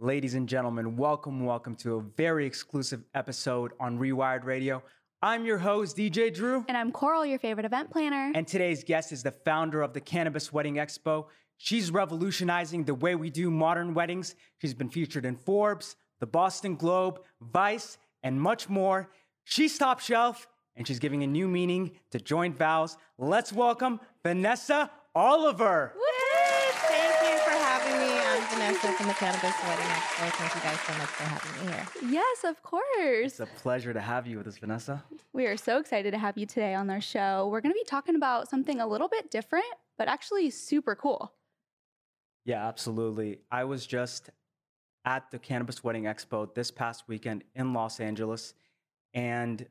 Ladies and gentlemen, welcome, welcome to a very exclusive episode on Rewired Radio. I'm your host, DJ Drew. And I'm Coral, your favorite event planner. And today's guest is the founder of the Cannabis Wedding Expo. She's revolutionizing the way we do modern weddings. She's been featured in Forbes, the Boston Globe, Vice, and much more. She's top shelf, and she's giving a new meaning to joint vows. Let's welcome Vanessa Oliver. Thank you for having me. I'm Vanessa from the Cannabis Wedding Expo. Thank you guys so much for having me here. Yes, of course. It's a pleasure to have you with us, Vanessa. We are so excited to have you today on our show. We're going to be talking about something a little bit different, but actually super cool. Yeah, absolutely. I was just at the Cannabis Wedding Expo this past weekend in Los Angeles, and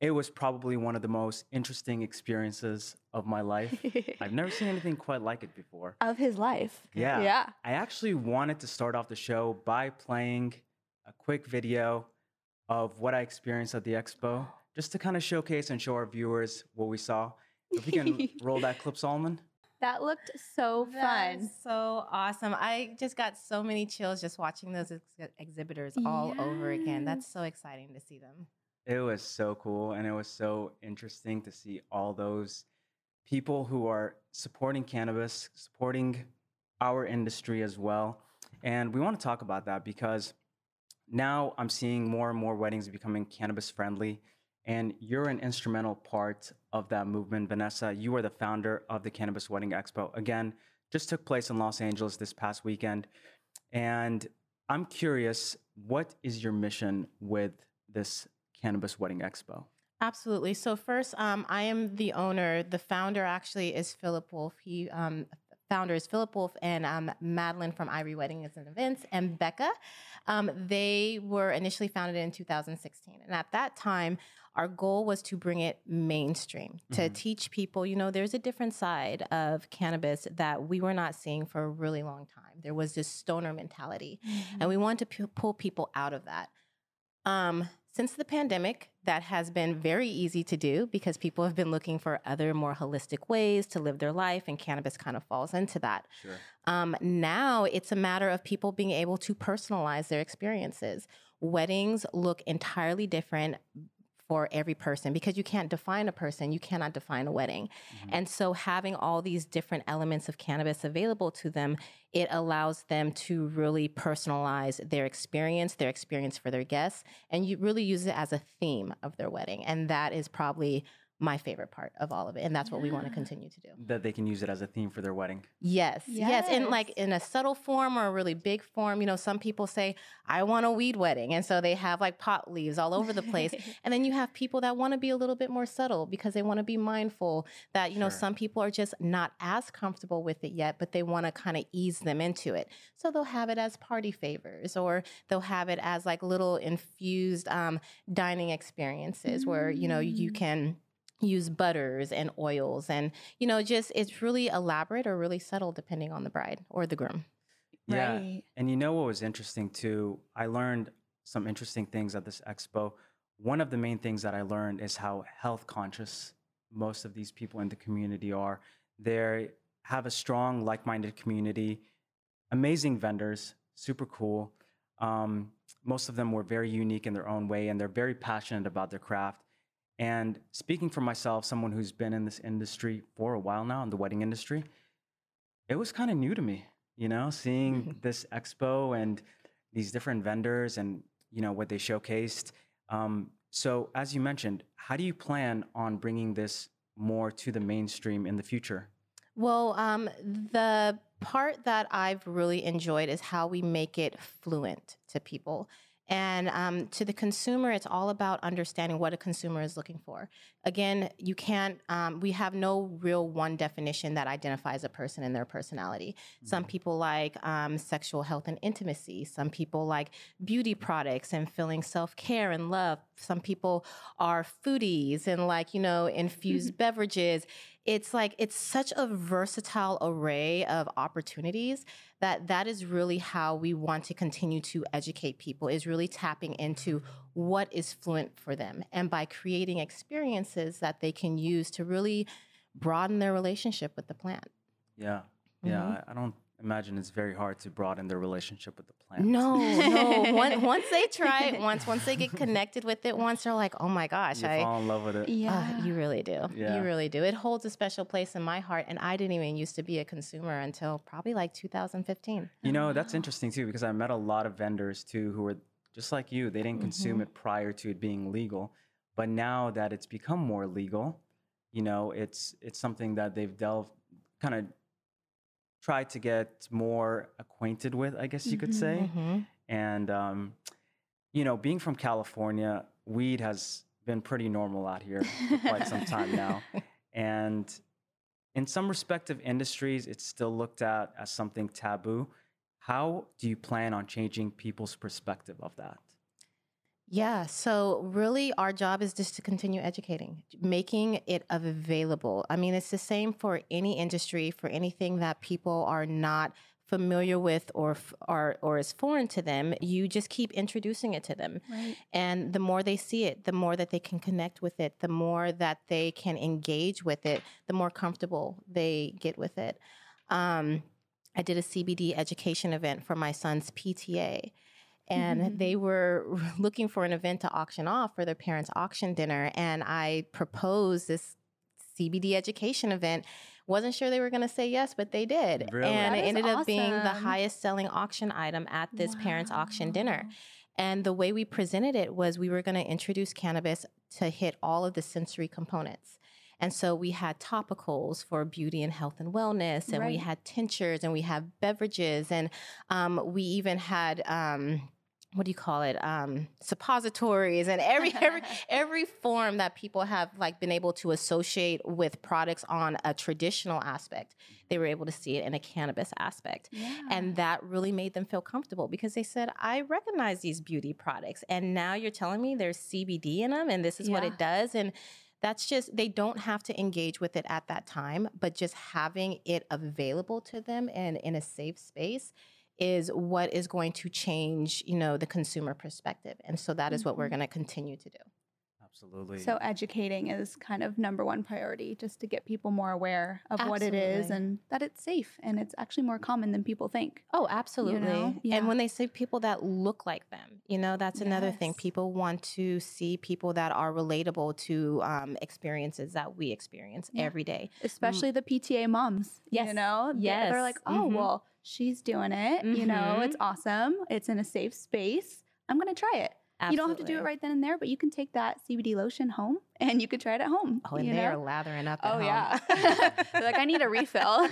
it was probably one of the most interesting experiences of my life. I've never seen anything quite like it before. of his life. Yeah. Yeah. I actually wanted to start off the show by playing a quick video of what I experienced at the expo, just to kind of showcase and show our viewers what we saw. If we can roll that clip, Solomon. That looked so That's fun. so awesome. I just got so many chills just watching those ex- exhibitors all over again. That's so exciting to see them. It was so cool and it was so interesting to see all those people who are supporting cannabis, supporting our industry as well. And we want to talk about that because now I'm seeing more and more weddings becoming cannabis friendly. And you're an instrumental part of that movement, Vanessa. You are the founder of the Cannabis Wedding Expo. Again, just took place in Los Angeles this past weekend. And I'm curious, what is your mission with this Cannabis Wedding Expo? Absolutely. So first, um, I am the owner. The founder actually is Philip Wolf. He um, founder is Philip Wolf and um, Madeline from Ivory Weddings and Events and Becca. Um, they were initially founded in 2016, and at that time, our goal was to bring it mainstream to Mhm. teach people. You know, there's a different side of cannabis that we were not seeing for a really long time. There was this stoner mentality and we wanted to pu- pull people out of that. Um, since the pandemic, that has been very easy to do because people have been looking for other more holistic ways to live their life, and cannabis kind of falls into that. Sure. Um, now it's a matter of people being able to personalize their experiences. Weddings look entirely different for every person because you can't define a person, you cannot define a wedding. Mm-hmm. And so having all these different elements of cannabis available to them, it allows them to really personalize their experience, their experience for their guests, and you really use it as a theme of their wedding. And that is probably my favorite part of all of it. And that's what we want to continue to do. That they can use it as a theme for their wedding. Yes, yes, in like in a subtle form or a really big form. You know, some people say, "I want a weed wedding," and so they have like pot leaves all over the place. and then you have people that want to be a little bit more subtle because they want to be mindful that you know Sure. some people are just not as comfortable with it yet, but they want to kind of ease them into it. So they'll have it as party favors, or they'll have it as like little infused um, dining experiences where you know you Mm. can use butters and oils and you know just it's really elaborate or really subtle depending on the bride or the groom Yeah. Right. And you know what was interesting too? I learned some interesting things at this expo. One of the main things that I learned is how health conscious most of these people in the community are. They have a strong, like minded community, amazing vendors, super cool. Um, most of them were very unique in their own way and they're very passionate about their craft. And speaking for myself, someone who's been in this industry for a while now, in the wedding industry, it was kind of new to me, you know, seeing this expo and these different vendors and, you know, what they showcased. Um, so, as you mentioned, how do you plan on bringing this more to the mainstream in the future? well um, the part that i've really enjoyed is how we make it fluent to people and um, to the consumer it's all about understanding what a consumer is looking for. Again you can't um, we have no real one definition that identifies a person and their personality. Some people like um, sexual health and intimacy. Some people like beauty products and feeling self-care and love. Some people are foodies and like you know infused beverages it's like it's such a versatile array of opportunities that that is really how we want to continue to educate people is really tapping into what is fluent for them and by creating experiences that they can use to really broaden their relationship with the plant Yeah. Yeah. Mhm. I, I don't imagine it's very hard to broaden their relationship with the plant. No, no. Once, once they try it, once once they get connected with it, once they're like, oh my gosh, you I. fall in love with it. Yeah. Uh, you really do. Yeah. You really do. It holds a special place in my heart, and I didn't even used to be a consumer until probably like 2015. You know, that's interesting too because I met a lot of vendors too who were just like you. They didn't consume Mhm. it prior to it being legal, but now that it's become more legal, you know, it's it's something that they've delved kind of tried to get more acquainted with, I guess you could Mhm. say. Mhm. And um, you know, being from California, weed has been pretty normal out here for quite some time now. And in some respective industries, it's still looked at as something taboo. How do you plan on changing people's perspective of that? Yeah, so really our job is just to continue educating, making it available. I mean, it's the same for any industry, for anything that people are not familiar with or f- or or is foreign to them, you just keep introducing it to them. Right. And the more they see it, the more that they can connect with it, the more that they can engage with it, the more comfortable they get with it. Um, I did a CBD education event for my son's PTA, and Mhm. they were looking for an event to auction off for their parents' auction dinner. And I proposed this CBD education event. Wasn't sure they were going to say yes, but they did. Really? And That it ended up being the highest selling auction item at this parents' auction dinner. And the way we presented it was we were going to introduce cannabis to hit all of the sensory components. And so we had topicals for beauty and health and wellness, and we had tinctures, and we had beverages, and um, we even had. Um, what do you call it? Um, suppositories and every every every form that people have like been able to associate with products on a traditional aspect, they were able to see it in a cannabis aspect. Yeah. And that really made them feel comfortable because they said, I recognize these beauty products. And now you're telling me there's CBD in them and this is what it does. And that's just, they don't have to engage with it at that time, but just having it available to them and in a safe space is what is going to change, you know, the consumer perspective. And so that is what we're Mhm. going to continue to do. Absolutely. So educating is kind of number one priority, just to get people more aware of what it is and that it's safe and it's actually more common than people think. Oh, absolutely. Yeah. And when they say people that look like them, you know, that's another thing. People want to see people that are relatable to um, experiences that we experience Yeah. every day. Especially the PTA moms. Yes. You Yes. know, They- they're like, Yes. oh, Mhm. well, she's doing it. You know, it's mm-hmm. awesome. It's in a safe space. I'm going to try it. You don't have to do it right then and there, but you can take that CBD lotion home and you could try it at home. Oh, and they're lathering up. Oh, yeah. They're like, I need a refill.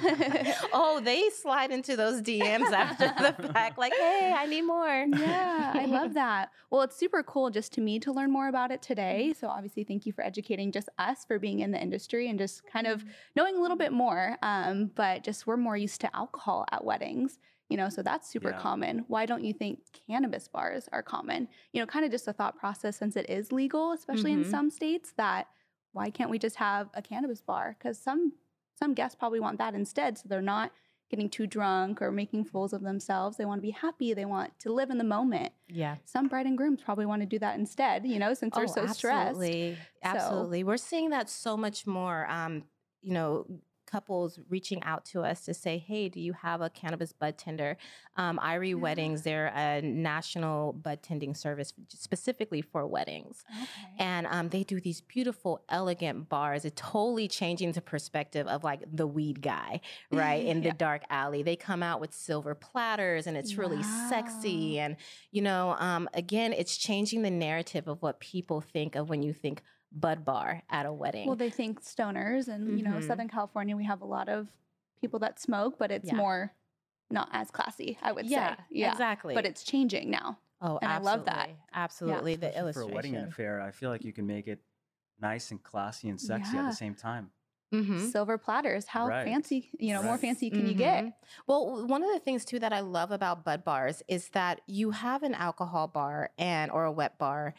oh, they slide into those DMs after the fact, like, hey, I need more. yeah, I love that. Well, it's super cool just to me to learn more about it today. So, obviously, thank you for educating just us for being in the industry and just kind of knowing a little bit more. Um, but just we're more used to alcohol at weddings, you know, so that's super Yeah. common. Why don't you think cannabis bars are common? You know, kind of just a thought process since it is legal, especially in Mhm. some states, that why can't we just have a cannabis bar? Because some some guests probably want that instead, so they're not getting too drunk or making fools of themselves. They want to be happy. They want to live in the moment. Yeah. Some bride and grooms probably want to do that instead, you know, since they're so stressed. absolutely. Absolutely. We're seeing that so much more. Um, you know, couples reaching out to us to say, hey, do you have a cannabis bud tender? Um, Irie Yeah. Weddings, they're a national bud tending service specifically for weddings. Okay. And um, they do these beautiful, elegant bars. It totally changing the perspective of like the weed guy, right? In Yeah. the dark alley. They come out with silver platters and it's really sexy. And, you know, um, again, it's changing the narrative of what people think of when you think bud bar at a wedding. well, they think stoners, and you know, Mhm. Southern California, we have a lot of people that smoke, but it's Yeah. more not as classy, I would yeah, say. Yeah. exactly. But it's changing now. oh, and I love that. absolutely. Absolutely. The Especially for a wedding affair, I feel like you can make it nice and classy and sexy at the same time. Mhm. Silver platters. How Right. fancy, you know, more fancy can you get? Well, one of the things too that I love about bud bars is that you have an alcohol bar and or a wet bar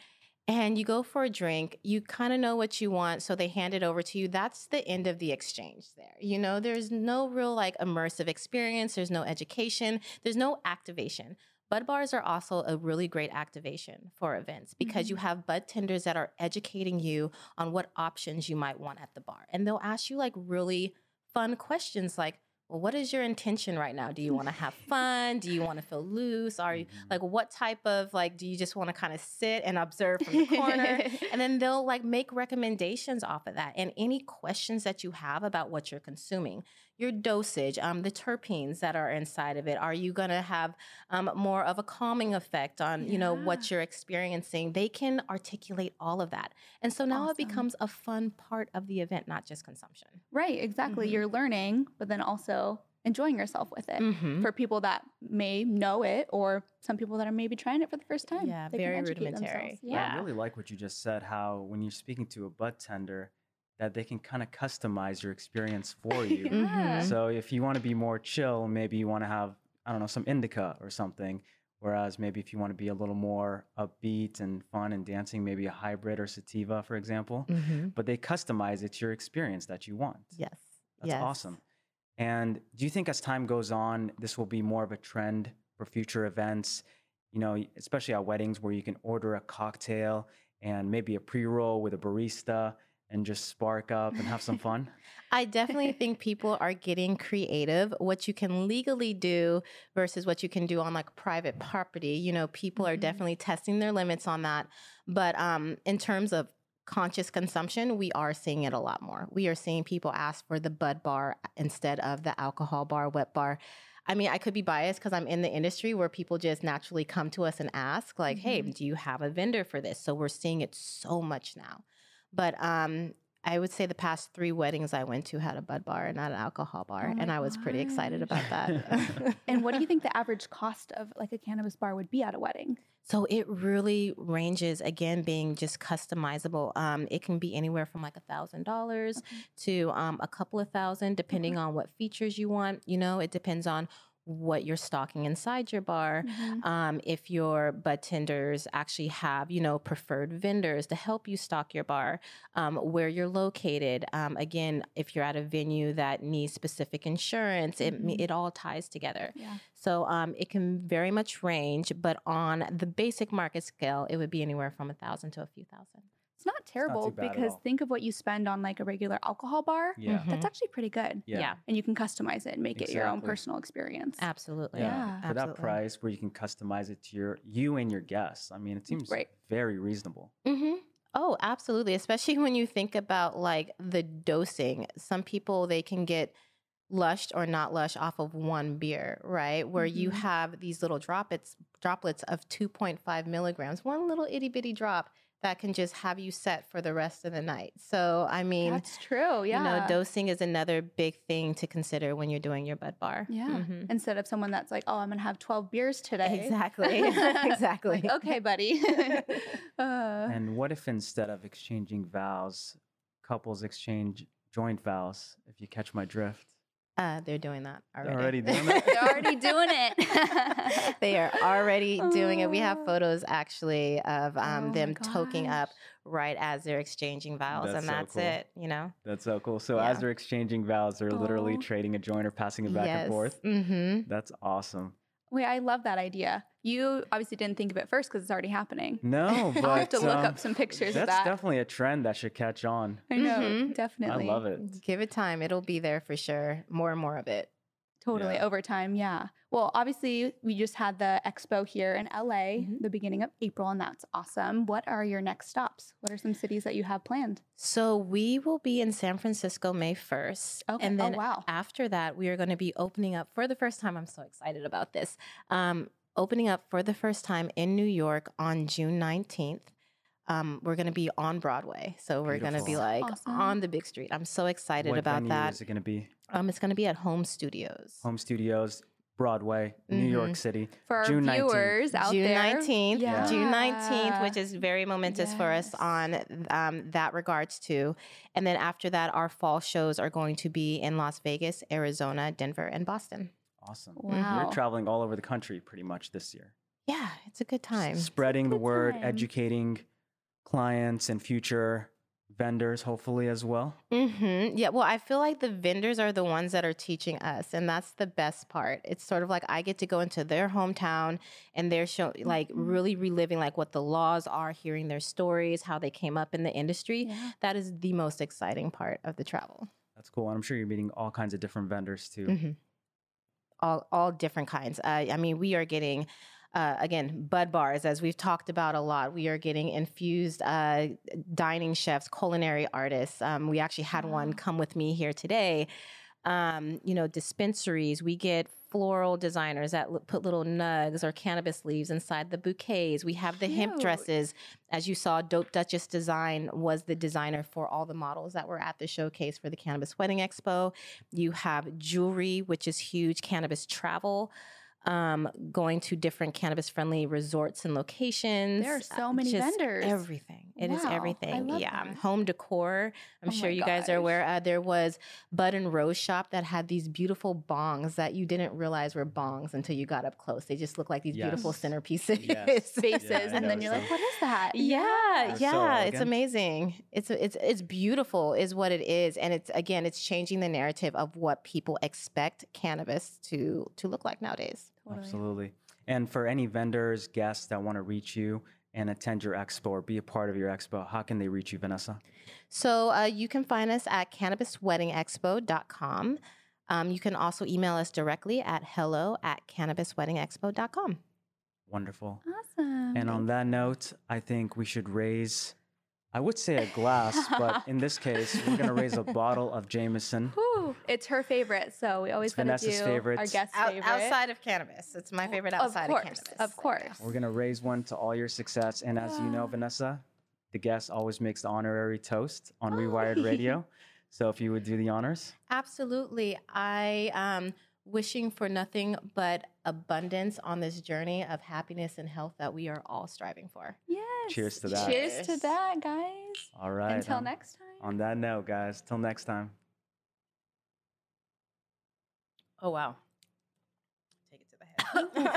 and you go for a drink, you kind of know what you want, so they hand it over to you. That's the end of the exchange there. You know, there's no real like immersive experience, there's no education, there's no activation. Bud bars are also a really great activation for events because you mm-hmm. have bud tenders that are educating you on what options you might want at the bar. And they'll ask you like really fun questions like, well, what is your intention right now? Do you want to have fun? Do you want to feel loose? Are you Mhm. like what type of like do you just want to kind of sit and observe from the corner? and then they'll like make recommendations off of that. And any questions that you have about what you're consuming, your dosage, um, the terpenes that are inside of it, are you gonna have um, more of a calming effect on you know what you're experiencing? They can articulate all of that, and so now it becomes a fun part of the event, not just consumption. right, exactly. Mhm. You're learning, but then also enjoying yourself with it. Mhm. For people that may know it, or some people that are maybe trying it for the first time. Yeah, they can very educate rudimentary. themselves. Yeah. I really like what you just said. How when you're speaking to a bud tender, that they can kind of customize your experience for you. Yeah. So if you want to be more chill, maybe you want to have I don't know some indica or something. Whereas maybe if you want to be a little more upbeat and fun and dancing, maybe a hybrid or sativa, for example. Mhm. But they customize it to your experience that you want. Yes, That's yes. awesome. And do you think as time goes on, this will be more of a trend for future events? You know, especially at weddings where you can order a cocktail and maybe a pre roll with a barista and just spark up and have some fun? I definitely think people are getting creative. What you can legally do versus what you can do on like private property. You know, people are Mhm. definitely testing their limits on that. But um, in terms of conscious consumption, we are seeing it a lot more. We are seeing people ask for the bud bar instead of the alcohol bar, wet bar. I mean, I could be biased because I'm in the industry where people just naturally come to us and ask, like, hey, Mhm. do you have a vendor for this? So we're seeing it so much now. But um, I would say the past three weddings I went to had a bud bar and not an alcohol bar. Oh and I was pretty excited about that. And what do you think the average cost of like a cannabis bar would be at a wedding? So it really ranges again, being just customizable. Um, it can be anywhere from like a thousand dollars to um, a couple of thousand, depending on what features you want. You know, it depends on what you're stocking inside your bar. Mhm. Um, if your bud tenders actually have, you know, preferred vendors to help you stock your bar, um, where you're located. Um, again, if you're at a venue that needs specific insurance, it Mhm. it all ties together. Yeah. So um, it can very much range, but on the basic market scale, it would be anywhere from a thousand to a few thousand. It's not terrible too bad because think of what you spend on like a regular alcohol bar. Yeah. Mhm. That's actually pretty good. Yeah. And you can customize it and make it your own personal experience. absolutely. Yeah. Yeah. For that price where you can customize it to your you and your guests. I mean, it seems Right. very reasonable. hmm Oh, absolutely. Especially when you think about like the dosing. Some people they can get lushed or not lush off of one beer, right? Where you Mhm. have these little droplets droplets of 2.5 milligrams, one little itty bitty drop that can just have you set for the rest of the night. So I mean, That's true. Yeah. you know, dosing is another big thing to consider when you're doing your bud bar. Yeah. Mhm. Instead of someone that's like, oh, I'm going to have 12 beers today. Exactly. exactly. Like, okay, buddy. uh, And what if instead of exchanging vows, couples exchange joint vows, if you catch my drift? Uh, they're doing that already. They're already doing that? They're already doing it. they are already doing it. We have Oh. photos actually of Oh um, my them toking up right as they're exchanging vows, That's and so that's cool. it. You know. That's so cool. So as they're exchanging vows, they're literally trading a joint or passing it back and forth. Mm-hmm. That's awesome. Wait, I love that idea. You obviously didn't think of it first because it's already happening. No, but I'll have to look um, up some pictures That's of that. definitely a trend that should catch on. I know, Mhm. definitely. I love it. Give it time; it'll be there for sure. More and more of it. Totally Yeah. over time, yeah. Well, obviously, we just had the expo here in LA Mhm. the beginning of April, and that's awesome. What are your next stops? What are some cities that you have planned? So we will be in San Francisco May first, Okay. and Oh, then wow. after that, we are going to be opening up for the first time. I'm so excited about this. Um, opening up for the first time in New York on June 19th. Um, we're going to be on Broadway, so we're going to be like Awesome. on the big street. I'm so excited what about venue that. is it going to be? Um, it's going to be at Home Studios. Home Studios, Broadway, New York Mhm. City. For our June 19th. viewers out June there, 19th, Yeah. June 19th, which is very momentous for us on um, that regards too. And then after that, our fall shows are going to be in Las Vegas, Arizona, Denver, and Boston. Awesome. Wow. You're traveling all over the country pretty much this year. Yeah, it's a good S- time. Spreading the good word, time. educating clients and future vendors, hopefully, as well. hmm Yeah, well, I feel like the vendors are the ones that are teaching us, and that's the best part. It's sort of like I get to go into their hometown, and they're show like Mhm. really reliving like what the laws are, hearing their stories, how they came up in the industry. Yeah. That is the most exciting part of the travel. That's cool. And I'm sure you're meeting all kinds of different vendors too. Mhm. All all different kinds. Uh, I mean, we are getting. Uh, again, bud bars, as we've talked about a lot, we are getting infused uh, dining chefs, culinary artists. Um, we actually had one come with me here today. Um, you know, dispensaries. We get floral designers that l- put little nugs or cannabis leaves inside the bouquets. We have the hemp dresses. As you saw, Dope Duchess Design was the designer for all the models that were at the showcase for the Cannabis Wedding Expo. You have jewelry, which is huge, cannabis travel, um, going to different cannabis friendly resorts and locations. There are so uh, many just vendors. Everything. It is Wow, I everything. love yeah. that. Home decor. I'm Oh sure my you guys are aware. Uh, there was Bud and Rose Shop that had these beautiful bongs that you didn't realize were bongs until you got up close. They just look like these beautiful Yes. centerpieces. Yes. Spaces, Yeah, and then you're know. like, what is that? Yeah, That's yeah, so it's amazing. It's it's it's beautiful, is what it is, and it's again, it's changing the narrative of what people expect cannabis to to look like nowadays. Totally. Absolutely. And for any vendors, guests that want to reach you and attend your expo or be a part of your expo, how can they reach you, Vanessa? So uh, you can find us at cannabisweddingexpo.com. Um, you can also email us directly at hello at cannabisweddingexpo.com. Wonderful. Awesome. And on that note, I think we should raise, I would say a glass, but in this case, we're going to raise a bottle of Jameson. Whew, it's her favorite, so we always It's gotta Vanessa's do favorite. our guest Out- favorite. outside of cannabis, it's my favorite Of outside of, course, cannabis. of course. We're going to raise one to all your success. And as you know, Vanessa, the guest always makes the honorary toast on Oh. Rewired Radio. So if you would do the honors. Absolutely. I um wishing for nothing but abundance on this journey of happiness and health that we are all striving for. Yes. Cheers to that. Cheers to that, guys. All right. Until um, next time. On that note, guys, till next time. Oh wow. Take it to the head.